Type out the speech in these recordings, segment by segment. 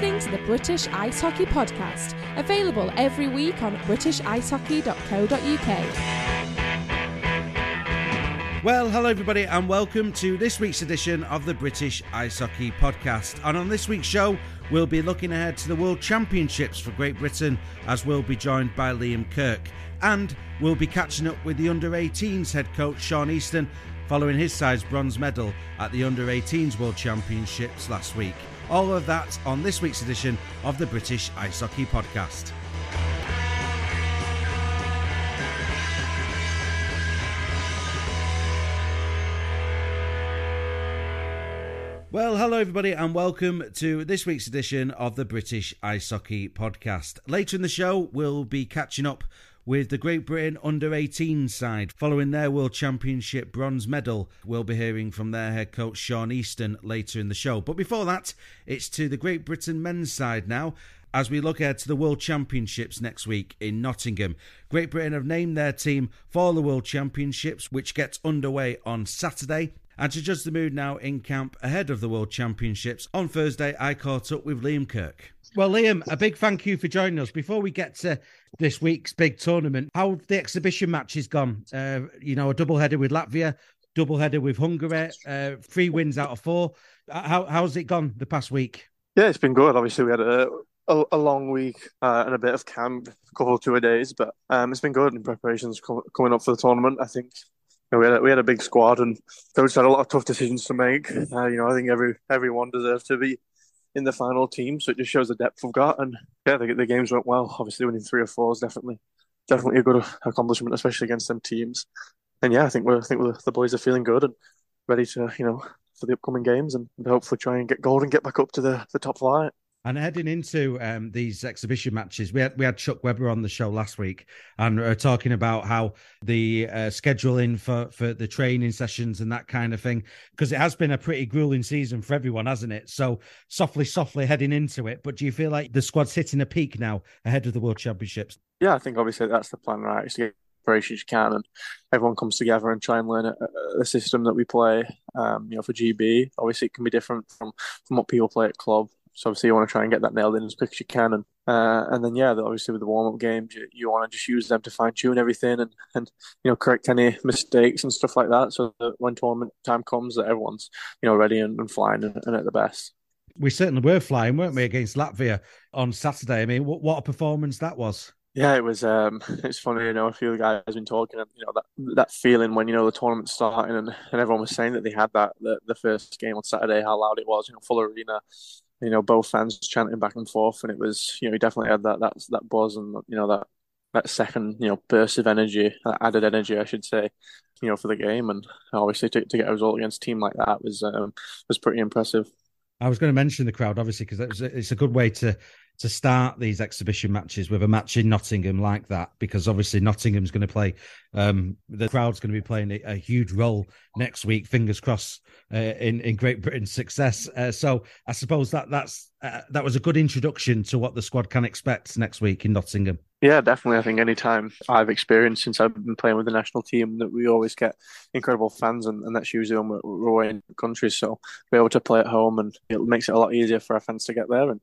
Listening to the British Ice Hockey Podcast, available every week on britishicehockey.co.uk. Well, hello everybody, and welcome to this week's edition of the British Ice Hockey Podcast. And on this week's show, we'll be looking ahead to the World Championships for Great Britain, as we'll be joined by Liam Kirk. And we'll be catching up with the under 18s head coach Sean Easton following his side's bronze medal at the under 18s World Championships last week. All of that on this week's edition of the British Ice Hockey Podcast. Well, hello everybody, and welcome to this week's edition of the British Ice Hockey Podcast. Later in the show, we'll be catching up with the Great Britain under 18 side following their World Championship bronze medal. We'll be hearing from their head coach Sean Easton later in the show. But before that, it's to the Great Britain men's side now as we look ahead to the World Championships next week in Nottingham. Great Britain have named their team for the World Championships, which gets underway on Saturday. And to judge the mood now in camp ahead of the World Championships, on Thursday I caught up with Liam Kirk. Well, Liam, a big thank you for joining us. Before we get to this week's big tournament, how the exhibition matches gone? Uh, you know, a double header with Latvia, double header with Hungary, uh, three wins out of four. Uh, how, how's it gone the past week? Yeah, it's been good. Obviously, we had a a, a long week uh, and a bit of camp, a couple of two days, but um, it's been good in preparations co- coming up for the tournament. I think you know, we had a, we had a big squad and those had a lot of tough decisions to make. Uh, you know, I think every everyone deserves to be in the final team, so it just shows the depth we've got. And yeah, the, the games went well. Obviously, winning three or four is definitely definitely a good accomplishment, especially against them teams. And yeah, I think we're I think we're, the boys are feeling good and ready to you know for the upcoming games and, and hopefully try and get gold and get back up to the, the top flight. And heading into um, these exhibition matches, we had we had Chuck Weber on the show last week, and we are talking about how the uh, scheduling for for the training sessions and that kind of thing, because it has been a pretty grueling season for everyone, hasn't it? So softly, softly heading into it. But do you feel like the squad's hitting a peak now ahead of the World Championships? Yeah, I think obviously that's the plan, right? Is to get preparations you can, and everyone comes together and try and learn a system that we play. Um, you know, for GB, obviously it can be different from from what people play at club. So obviously you want to try and get that nailed in as quick as you can, and uh, and then yeah, obviously with the warm up games, you, you want to just use them to fine tune everything and and you know correct any mistakes and stuff like that, so that when tournament time comes, that everyone's you know ready and, and flying and, and at the best. We certainly were flying, weren't we, against Latvia on Saturday? I mean, what what a performance that was! Yeah, it was. Um, it's funny, you know. A few guys have been talking, and you know that that feeling when you know the tournament's starting, and, and everyone was saying that they had that the, the first game on Saturday, how loud it was, you know, full arena, you know, both fans chanting back and forth, and it was, you know, he definitely had that that that buzz and you know that that second, you know, burst of energy, added energy, I should say, you know, for the game, and obviously to, to get a result against a team like that was um, was pretty impressive. I was going to mention the crowd, obviously, because it's a good way to to start these exhibition matches with a match in Nottingham like that, because obviously Nottingham's going to play, um, the crowd's going to be playing a, a huge role next week. Fingers crossed uh, in in Great Britain's success. Uh, so I suppose that that's uh, that was a good introduction to what the squad can expect next week in Nottingham. Yeah, definitely. I think any time I've experienced since I've been playing with the national team that we always get incredible fans, and, and that's usually when we're, away in countries. So be able to play at home, and it makes it a lot easier for our fans to get there. And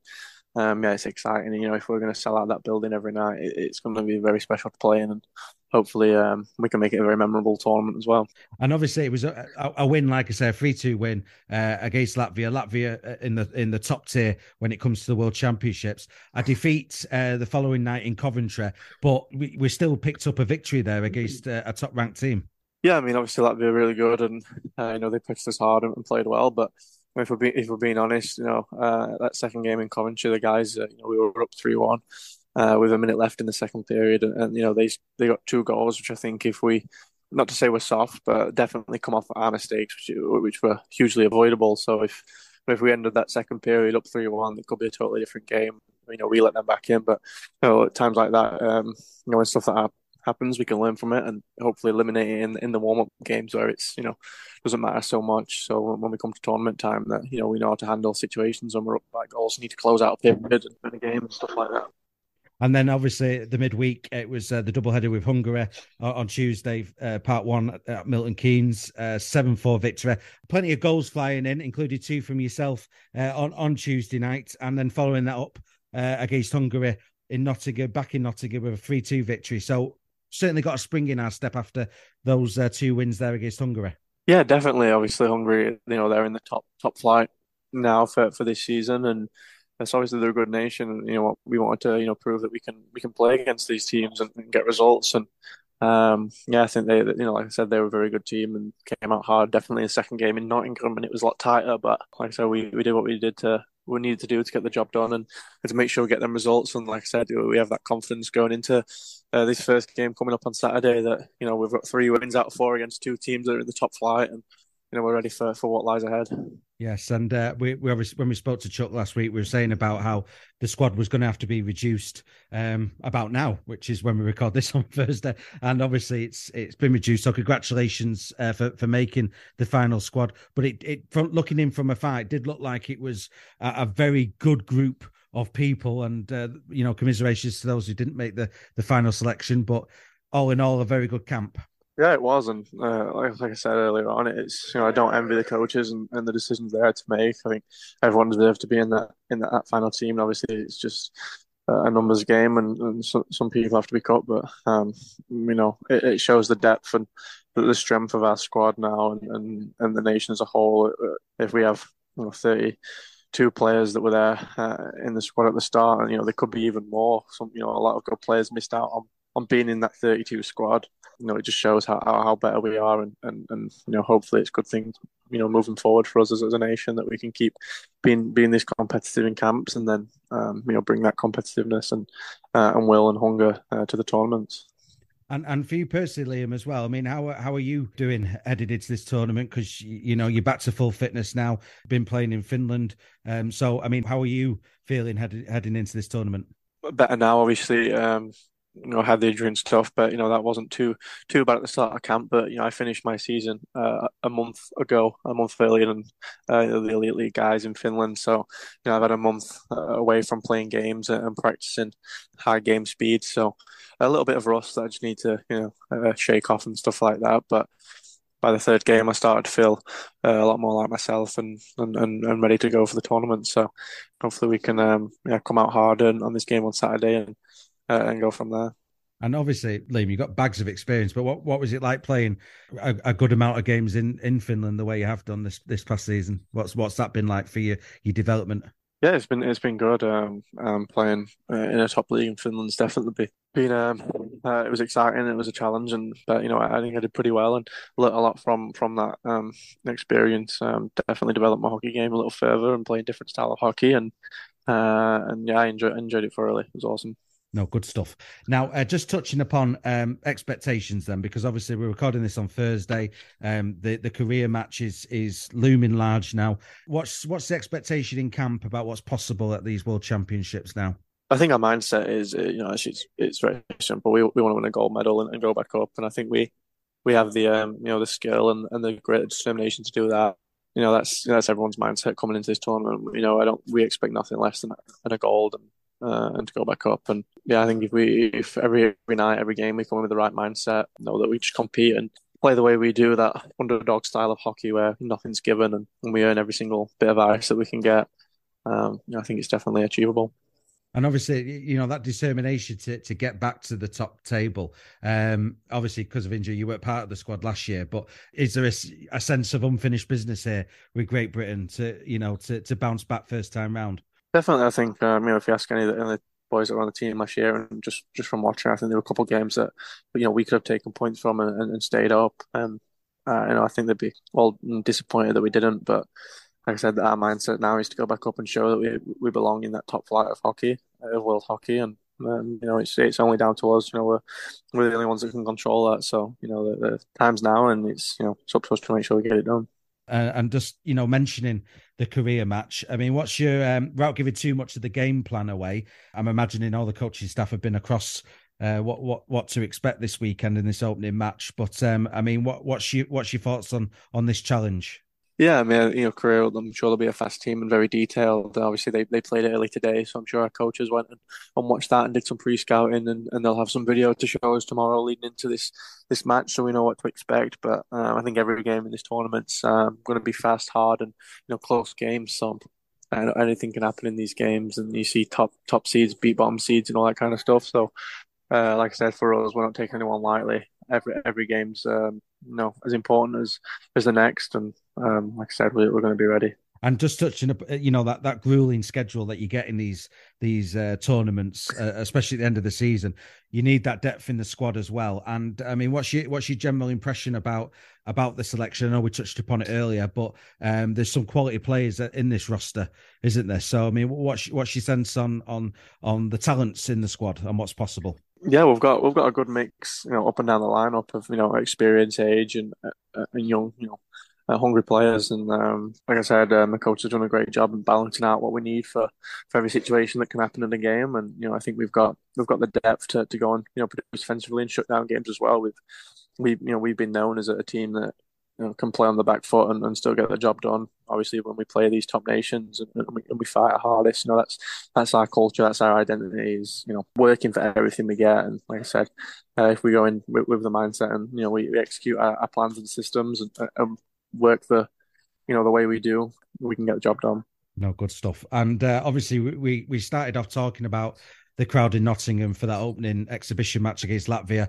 um, yeah, it's exciting. You know, if we're going to sell out that building every night, it, it's going to be very special to play in. And hopefully um, we can make it a very memorable tournament as well. And obviously, it was a, a, win, like I say, a three-two win uh, against Latvia. Latvia uh, in the in the top tier when it comes to the World Championships. A defeat uh, the following night in Coventry, but we, we still picked up a victory there against uh, a top-ranked team. Yeah, I mean, obviously Latvia are really good, and uh, you know they pushed us hard and, and played well, but. If we're being if we're being honest, you know uh, that second game in Coventry, the guys, you know, we were up three one uh, with a minute left in the second period, and, and, you know they they got two goals, which I think if we, not to say we're soft, but definitely come off our mistakes, which which were hugely avoidable. So if if we ended that second period up three one, it could be a totally different game. You know, we let them back in, but you know, at times like that, um, you know, when stuff that happens, we can learn from it and hopefully eliminate it in in the warm up games where it's you know doesn't matter so much. So when we come to tournament time, that you know we know how to handle situations when we're up by goals, need to close out a period and win a game and stuff like that. And then obviously the midweek, it was uh, the doubleheader with Hungary uh, on Tuesday, uh, part one at Milton Keynes, uh, 7 4 victory. Plenty of goals flying in, included two from yourself uh, on, on Tuesday night. And then following that up uh, against Hungary in Nottingham, back in Nottingham with a 3 2 victory. So certainly got a spring in our step after those two wins there against Hungary. Yeah, definitely. Obviously, Hungary, you know, they're in the top top flight now for, for this season. And it's obviously they're a good nation. You know, we wanted to you know prove that we can we can play against these teams and, and get results. And um, yeah, I think they you know like I said they were a very good team and came out hard. Definitely the second game in Nottingham and it was a lot tighter. But like I said, we, we did what we did to we needed to do to get the job done and, and to make sure we get them results. And like I said, we have that confidence going into uh, this first game coming up on Saturday that you know we've got three wins out of four against two teams that are in the top flight and you know we're ready for, for what lies ahead. Yes, and uh, we, we when we spoke to Chuck last week, we were saying about how the squad was going to have to be reduced um, about now, which is when we record this on Thursday, and obviously it's it's been reduced. So congratulations uh, for for making the final squad. But it it from looking in from afar, it did look like it was a, a very good group of people, and uh, you know commiserations to those who didn't make the the final selection. But all in all, a very good camp. Yeah, it was, and uh, like, like, I said earlier on, it's you know I don't envy the coaches and, and the decisions they had to make. I think everyone deserves to be in that in that, that final team. And obviously, it's just uh, a numbers game, and, and so, some people have to be cut. But um, you know, it, it, shows the depth and the strength of our squad now, and, and, and the nation as a whole. Uh, if we have you know thirty two players that were there uh, in the squad at the start, and you know there could be even more. Some you know a lot of good players missed out on on being in that 32 squad. You know, it just shows how, how, better we are, and, and, and you know, hopefully it's good things. You know, moving forward for us as, as a nation that we can keep being being this competitive in camps, and then um, you know bring that competitiveness and uh, and will and hunger uh, to the tournaments. And and for you personally, Liam, as well. I mean, how how are you doing headed into this tournament? Because you know you're back to full fitness now. Been playing in Finland, um. So I mean, how are you feeling headed heading into this tournament? Better now, obviously. Um, you know had the injury and stuff, but you know that wasn't too too bad at the start of camp. But you know I finished my season uh, a month ago, a month earlier than uh, the elite league guys in Finland. So you know I've had a month uh, away from playing games and practicing high game speed. So a little bit of rust that I just need to you know uh, shake off and stuff like that. But by the third game, I started to feel uh, a lot more like myself and, and, and, and, ready to go for the tournament. So hopefully we can um, yeah, come out hard on this game on Saturday and uh, and go from there. And obviously, Liam, you got bags of experience. But what, what was it like playing a, a, good amount of games in, in Finland the way you have done this this past season? What's what's that been like for your your development? Yeah, it's been it's been good. Um, um playing uh, in a top league in Finland's definitely been um, uh, it was exciting. It was a challenge, and but you know I, I think I did pretty well and learned a lot from from that um experience. Um, definitely developed my hockey game a little further and playing different style of hockey, and uh, and yeah, I enjoyed enjoyed it thoroughly. It was awesome. No, good stuff. Now, uh, just touching upon um, expectations, then, because obviously we're recording this on Thursday. Um, the the Korea match is is looming large now. What's what's the expectation in camp about what's possible at these World Championships now? I think our mindset is, uh, you know, it's it's very simple. We we want to win a gold medal and, and go back up, and I think we we have the um, you know the skill and, and the great determination to do that. You know, that's that's everyone's mindset coming into this tournament. You know, I don't we expect nothing less than, than a gold and uh, and to go back up. And yeah, I think if we if every every night, every game, we come in with the right mindset, know that we just compete and play the way we do that underdog style of hockey where nothing's given and, and we earn every single bit of ice that we can get. Um, I think it's definitely achievable. and obviously, you know that determination to to get back to the top table. Um, obviously, because of injury, you weren't part of the squad last year. But is there a, a sense of unfinished business here with Great Britain to you know to to bounce back first time round? Definitely, I think um, you know if you ask any of the, boys that were on the team last year, and just just from watching, I think there were a couple of games that you know we could have taken points from and, and stayed up. And uh, you know, I think they'd be all disappointed that we didn't, but like I said, our mindset now is to go back up and show that we we belong in that top flight of hockey, of world hockey, and um, you know it's it's only down to us. You know, we're we're the only ones that can control that. So you know, the, the time's now, and it's you know it's up to us to make sure we get it done. Uh, and just you know mentioning the Korea match. I mean, what's your um, without giving too much of the game plan away? I'm imagining all the coaching staff have been across uh, what what what to expect this weekend in this opening match. But um, I mean, what what's your what's your thoughts on on this challenge? Yeah, I mean, you know, Korea, I'm sure they'll be a fast team and very detailed. Obviously, they, they played early today, so I'm sure our coaches went and, and watched that and did some pre-scouting, and, and they'll have some video to show us tomorrow leading into this this match, so we know what to expect. But uh, I think every game in this tournament's um, going to be fast, hard, and you know, close games. So uh, anything can happen in these games, and you see top top seeds beat bottom seeds and all that kind of stuff. So, uh, like I said, for us, we're not taking anyone lightly. Every every game's um, know as important as as the next, and um, like I said, we, we're going to be ready. And just touching up, you know that that grueling schedule that you get in these these uh, tournaments, uh, especially at the end of the season, you need that depth in the squad as well. And I mean, what's your what's your general impression about about the selection? I know we touched upon it earlier, but um, there's some quality players in this roster, isn't there? So I mean, what's what's your sense on on on the talents in the squad and what's possible? Yeah, we've got we've got a good mix, you know, up and down the lineup of you know experience, age, and uh, and young, you know, uh, hungry players. And um, like I said, the coach has done a great job in balancing out what we need for, for every situation that can happen in the game. And you know, I think we've got we've got the depth to, to go and you know produce defensively and shut down games as well. We've we you know we've been known as a team that you know, can play on the back foot and, and still get the job done. Obviously, when we play these top nations and, and, we, and we fight our hardest, you know that's that's our culture, that's our identity. Is you know working for everything we get. And like I said, uh, if we go in with, with, the mindset and you know we, we execute our, our, plans and systems and, and work the you know the way we do, we can get the job done. No, good stuff. And uh, obviously, we we started off talking about the crowd in Nottingham for that opening exhibition match against Latvia.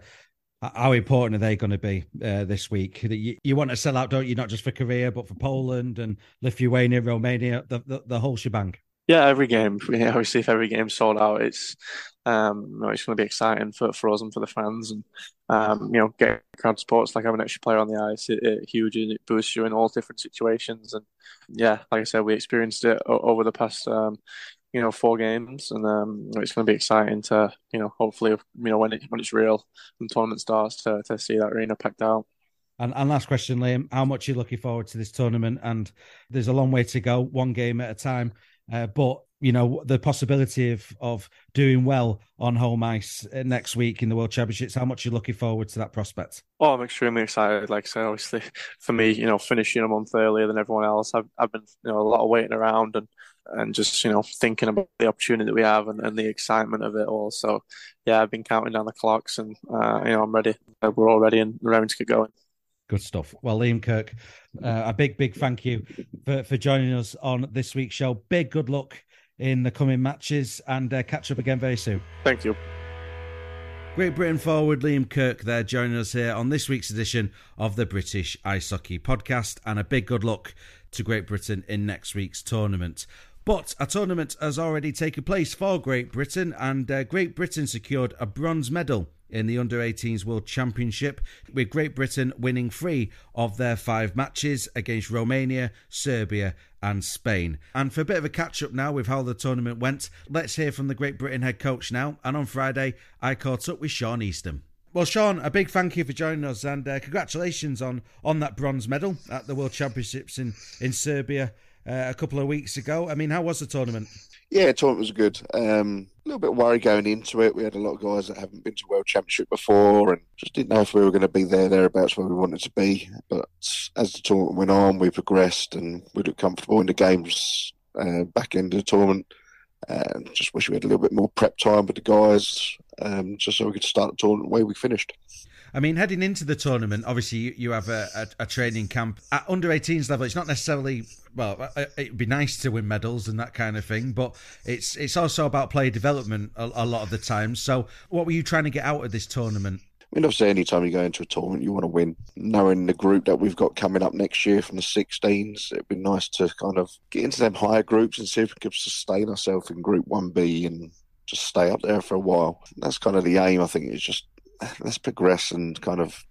How important are they going to be uh, this week? You, you, want to sell out, don't you? Not just for Korea, but for Poland and Lithuania, Romania, the, the, the whole shebang. Yeah, every game. Obviously, if every game's sold out, it's um, it's going to be exciting for, for us and for the fans. And um, you know, getting crowd supports like having an extra player on the ice, it, it huge and it boosts you in all different situations. And yeah, like I said, we experienced it over the past um, you know four games, and um, it's going to be exciting to you know hopefully you know when it when it's real and the tournament starts to to see that arena packed out. And, and last question, Liam, how much are you looking forward to this tournament? And there's a long way to go, one game at a time. Uh, but you know the possibility of of doing well on home ice uh, next week in the World Championships. How much are you looking forward to that prospect? Oh, I'm extremely excited. Like I said, obviously for me, you know, finishing a month earlier than everyone else, I've I've been you know a lot of waiting around and and just you know thinking about the opportunity that we have and, and the excitement of it all. So yeah, I've been counting down the clocks and uh, you know I'm ready. We're all ready and ready to get going. Good stuff. Well, Liam Kirk, uh, a big, big thank you for, for joining us on this week's show. Big good luck in the coming matches and uh, catch up again very soon. Thank you. Great Britain forward Liam Kirk there joining us here on this week's edition of the British Ice Hockey Podcast. And a big good luck to Great Britain in next week's tournament. But a tournament has already taken place for Great Britain, and uh, Great Britain secured a bronze medal in the Under 18s World Championship, with Great Britain winning three of their five matches against Romania, Serbia, and Spain. And for a bit of a catch up now with how the tournament went, let's hear from the Great Britain head coach now. And on Friday, I caught up with Sean Easton. Well, Sean, a big thank you for joining us and uh, congratulations on, on that bronze medal at the World Championships in, in Serbia uh, a couple of weeks ago. I mean, how was the tournament? Yeah, the tournament was good. Um, a little bit worried going into it. We had a lot of guys that haven't been to World Championship before and just didn't know if we were going to be there, thereabouts where we wanted to be. But as the tournament went on, we progressed and we looked comfortable in the games uh, back end of the tournament. Just wish we had a little bit more prep time with the guys, um, just so we could start the tournament the way we finished. I mean, heading into the tournament, obviously you, have a, a, a, training camp at under 18s level. It's not necessarily well. Uh, uh, it'd be nice to win medals and that kind of thing, but it's it's also about player development a, a lot of the time. So, what were you trying to get out of this tournament? I mean, obviously, any time you go into a tournament, you want to win. Knowing the group that we've got coming up next year from the 16s, it'd be nice to kind of get into them higher groups and see if we can sustain ourselves in Group 1B and just stay up there for a while. That's kind of the aim, I think, is just let's progress and kind of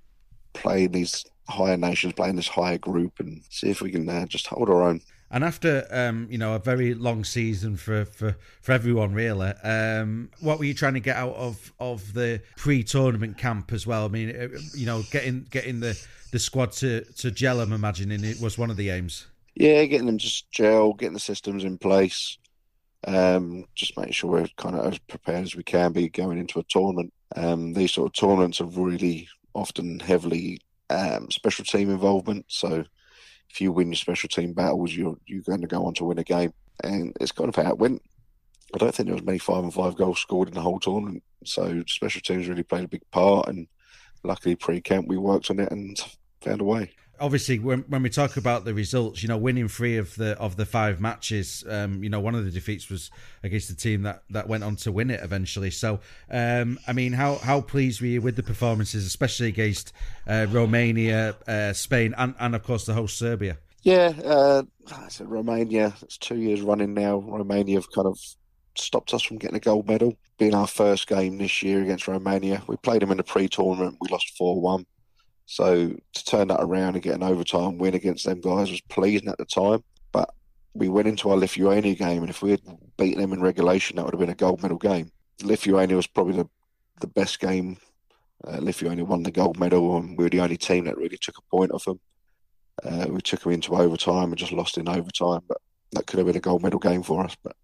play these higher nations, play in this higher group and see if we can uh, just hold our own. And after um, you know a very long season for for, for everyone really, um, what were you trying to get out of, of the pre-tournament camp as well? I mean, uh, you know, getting getting the, the squad to, to gel. I'm imagining it was one of the aims. Yeah, getting them just gel, getting the systems in place, um, just making sure we're kind of as prepared as we can be going into a tournament. Um, these sort of tournaments are really often heavily um, special team involvement, so if you win your special team battles, you're you're going to go on to win a game, and it's kind of how it went. I don't think there was many five and five goals scored in the whole tournament, so special teams really played a big part. And luckily, pre-camp we worked on it and found a way obviously when, when we talk about the results you know winning three of the of the five matches um, you know one of the defeats was against the team that that went on to win it eventually. So um, i mean how how pleased were you with the performances especially against uh, romania uh, spain and, and of course the host serbia? Yeah uh, romania? It's two years running now. Romania have kind of stopped us from getting a gold medal. Being our first game this year against romania we played them in the pre-tournament. We lost 4-1 so to turn that around and get an overtime win against them guys was pleasing at the time. But we went into our Lithuania game, and if we had beaten them in regulation, that would have been a gold medal game. Lithuania was probably the, the best game. Uh, Lithuania won the gold medal, and we were the only team that really took a point off them. Uh, we took them into overtime and just lost in overtime, but that could have been a gold medal game for us. But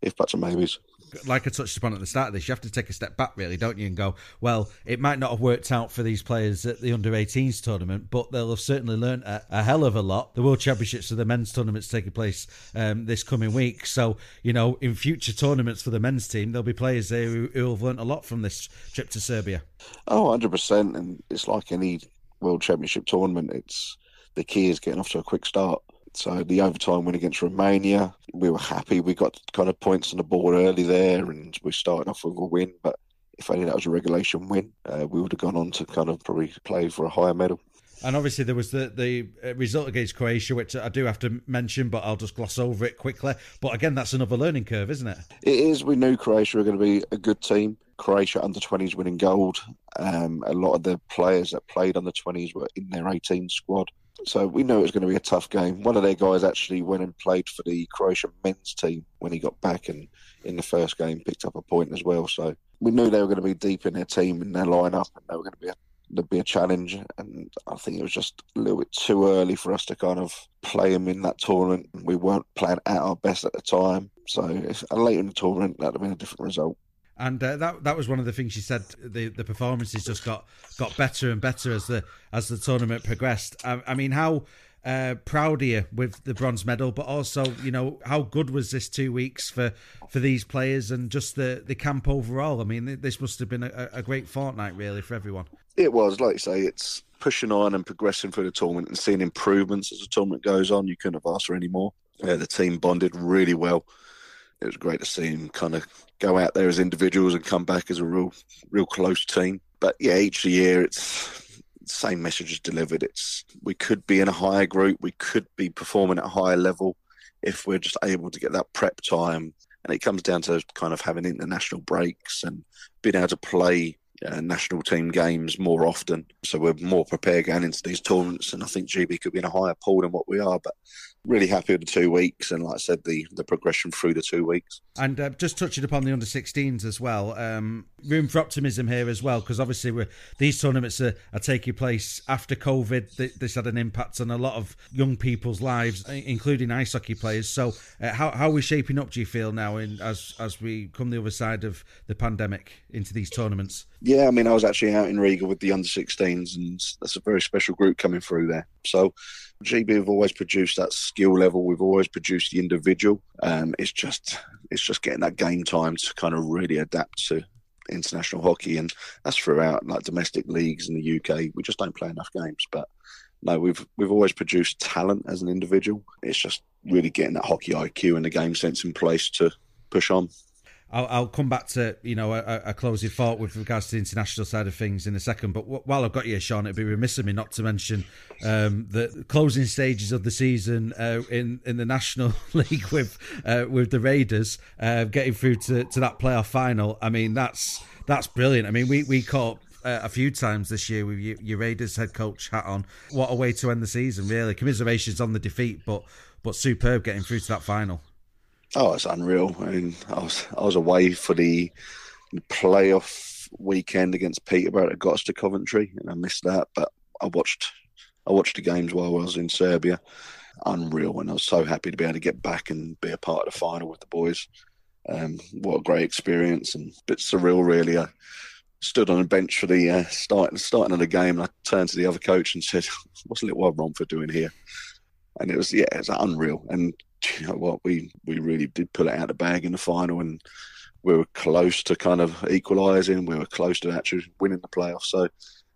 if buts and maybes like I touched upon at the start of this, you have to take a step back, really, don't you, and go, well, it might not have worked out for these players at the under 18s tournament, but they'll have certainly learned a, a, hell of a lot. The World Championships of the men's tournaments taking place um, this coming week. So, you know, in future tournaments for the men's team, there'll be players there who, who have learned a lot from this trip to Serbia. Oh, 100%. And it's like any World Championship tournament, it's the key is getting off to a quick start. So the overtime win against Romania, we were happy. We got kind of points on the board early there, and we started off with a win. But if only that was a regulation win, uh, we would have gone on to kind of probably play for a higher medal. And obviously there was the the uh, result against Croatia, which I do have to mention, but I'll just gloss over it quickly. But again, that's another learning curve, isn't it? It is. We knew Croatia were going to be a good team. Croatia under 20s winning gold. Um, a lot of the players that played under 20s were in their 18 squad. So we know it was going to be a tough game. One of their guys actually went and played for the Croatian men's team when he got back and in the first game picked up a point as well. So we knew they were going to be deep in their team and their lineup and they were going to be a, there'd be a challenge. And I think it was just a little bit too early for us to kind of play them in that tournament. We weren't playing at our best at the time. So if, late in the tournament, that would have been a different result and uh, that that was one of the things she said. The the performances just got got better and better as the as the tournament progressed. I, I mean, how uh, proud are you with the bronze medal, but also you know how good was this two weeks for for these players and just the the camp overall. I mean, this must have been a, a great fortnight really for everyone. It was, like you say, it's pushing on and progressing through the tournament and seeing improvements as the tournament goes on. You couldn't have asked for any more. Uh, the team bonded really well it was great to see him kind of go out there as individuals and come back as a real, real close team. But yeah, each year it's same message is delivered. It's we could be in a higher group, we could be performing at a higher level if we're just able to get that prep time. And it comes down to kind of having international breaks and being able to play uh, national team games more often. So we're more prepared going into these tournaments. And I think GB could be in a higher pool than what we are. But really happy with the two weeks. And like I said, the, the progression through the two weeks. And uh, just touching upon the under 16s as well, um, room for optimism here as well, because obviously we're, these tournaments are, are, taking place after COVID. This had an impact on a lot of young people's lives, including ice hockey players. So, uh, how, how are we shaping up, do you feel, now in, as, as we come the other side of the pandemic into these tournaments? Yeah, I mean, I was actually out in Riga with the under 16s, and that's a very special group coming through there. So, GB have always produced that skill level. We've always produced the individual. Um, it's just it's just getting that game time to kind of really adapt to international hockey, and that's throughout like domestic leagues in the UK. We just don't play enough games, but no, we've we've always produced talent as an individual. It's just really getting that hockey IQ and the game sense in place to push on. I'll, I'll come back to you know a, a, closing thought with regards to the international side of things in a second. But w- while I've got you, Sean, it'd be remiss of me not to mention um, the closing stages of the season uh, in in the National League with uh, with the Raiders uh, getting through to, to that playoff final. I mean, that's that's brilliant. I mean, we we caught uh, a few times this year with your, your, Raiders head coach hat on. What a way to end the season, really. Commiserations on the defeat, but but superb getting through to that final. Oh, it's unreal. I mean, I was I was away for the playoff weekend against Peterborough at to Coventry, and I missed that. But I watched I watched the games while I was in Serbia. Unreal, and I was so happy to be able to get back and be a part of the final with the boys. Um, what a great experience and a bit surreal, really. I stood on a bench for the uh, starting starting of the game, and I turned to the other coach and said, "What's little Romford doing here?" And it was yeah, it was unreal. And you know what, we we really did pull it out of the bag in the final, and we were close to kind of equalising. We were close to actually winning the playoffs. So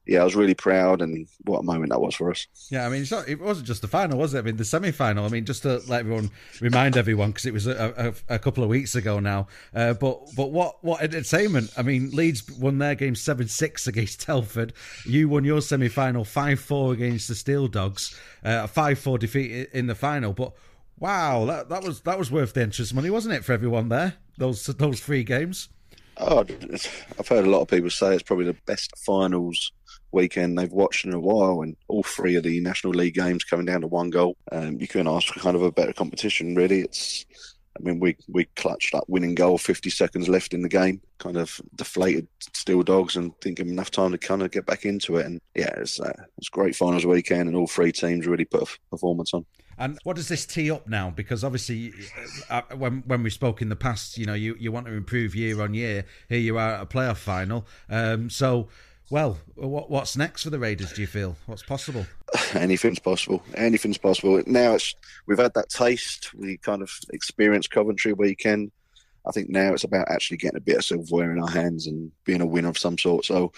yeah, I was really proud, and what a moment that was for us. Yeah, I mean, not, it wasn't just the final, was it? I mean, the semi final. I mean, just to let everyone remind everyone, because it was a, a, a, couple of weeks ago now. Uh, but but what what entertainment! I mean, Leeds won their game seven six against Telford. You won your semi final five four against the Steel Dogs. Uh, a five four defeat in the final, but. Wow, that, that was that was worth the entrance money, wasn't it, for everyone there? Those those three games. Oh, I've heard a lot of people say it's probably the best finals weekend they've watched in a while, and all three of the National League games coming down to one goal. Um, you couldn't ask for kind of a better competition, really. It's I mean, we we clutched that winning goal, 50 seconds left in the game, kind of deflated Steel Dogs and think enough time to kind of get back into it. And yeah, it's uh, it's great finals weekend, and all three teams really put a performance on. And what does this tee up now? Because obviously, uh, uh, when when we spoke in the past, you know, you, you want to improve year on year. Here you are at a playoff final. Um, so well, what, what's next for the Raiders? Do you feel what's possible? Anything's possible. Anything's possible. Now it's we've had that taste. We kind of experienced Coventry weekend. I think now it's about actually getting a bit of silverware in our hands and being a winner of some sort. So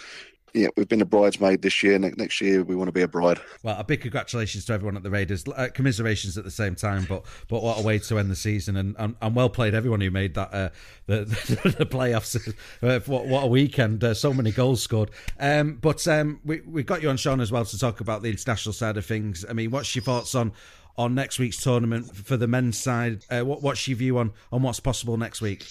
yeah, we've been a bridesmaid this year. next year, we want to be a bride. Well, a big congratulations to everyone at the Raiders. Uh, commiserations at the same time, but but what a way to end the season, and and, and well played everyone who made that uh, the, the, playoffs. Uh, what what a weekend! Uh, so many goals scored. Um, but um, we we got you on Sean as well to talk about the international side of things. I mean, what's your thoughts on? On next week's tournament for the men's side, uh, what, what's your view on on what's possible next week?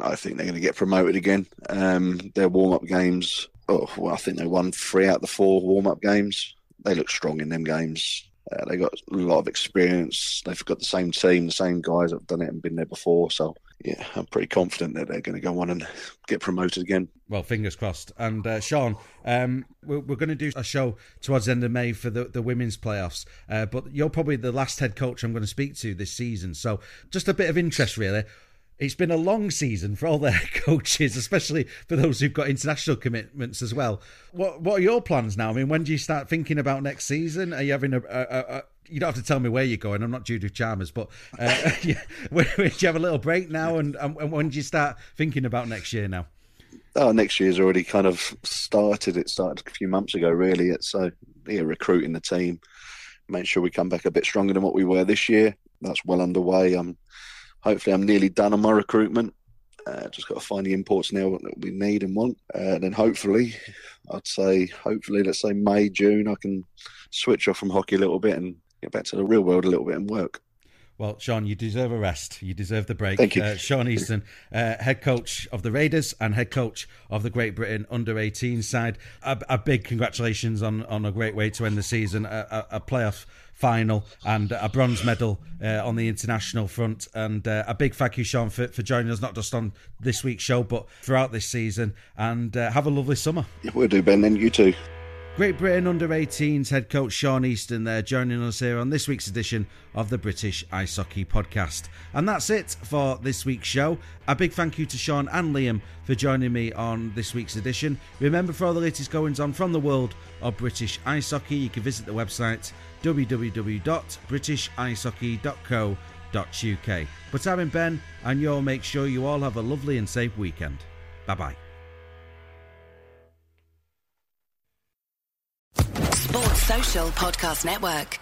I think they're going to get promoted again. Um, their warm up games oh, well, I think they won three out of the four warm up games. They look strong in them games. Uh, they got a lot of experience. They've got the same team, the same guys that have done it and been there before. So, yeah, I'm pretty confident that they're going to go on and get promoted again. Well, fingers crossed. And uh, Sean, um, we're, we're, going to do a show towards the end of May for the, the women's playoffs. Uh, but you're probably the last head coach I'm going to speak to this season. So, just a bit of interest, really. It's been a long season for all their coaches, especially for those who've got international commitments as well. What What are your plans now? I mean, when do you start thinking about next season? Are you having a, a, a you don't have to tell me where you're going. I'm not Judith Chalmers, but uh, yeah, do you have a little break now? And, and when do you start thinking about next year now? Oh, next year's already kind of started. It started a few months ago, really. It's so yeah, recruiting the team, make sure we come back a bit stronger than what we were this year. That's well underway. I'm hopefully I'm nearly done on my recruitment. Uh, just got to find the imports now that we need and want. Uh, then hopefully, I'd say, hopefully, let's say May, June, I can switch off from hockey a little bit and get back to the real world a little bit and work. Well, Sean, you deserve a rest. You deserve the break. Thank you. Uh, Sean Easton, uh, head coach of the Raiders and head coach of the Great Britain under 18 side. A, a big congratulations on, on a great way to end the season, a, a, a playoff final and a bronze medal uh, on the international front. And uh, a big thank you, Sean, for, for joining us, not just on this week's show, but throughout this season. And uh, have a lovely summer. Yeah, we'll do, Ben, and you too. Great Britain under 18s head coach Sean Easton there joining us here on this week's edition of the British Ice Hockey Podcast. And that's it for this week's show. A big thank you to Sean and Liam for joining me on this week's edition. Remember, for all the latest goings on from the world of British ice hockey, you can visit the website www.britishicehockey.co.uk. But I'm Ben, and you'll make sure you all have a lovely and safe weekend. Bye bye. Sports Social Podcast Network.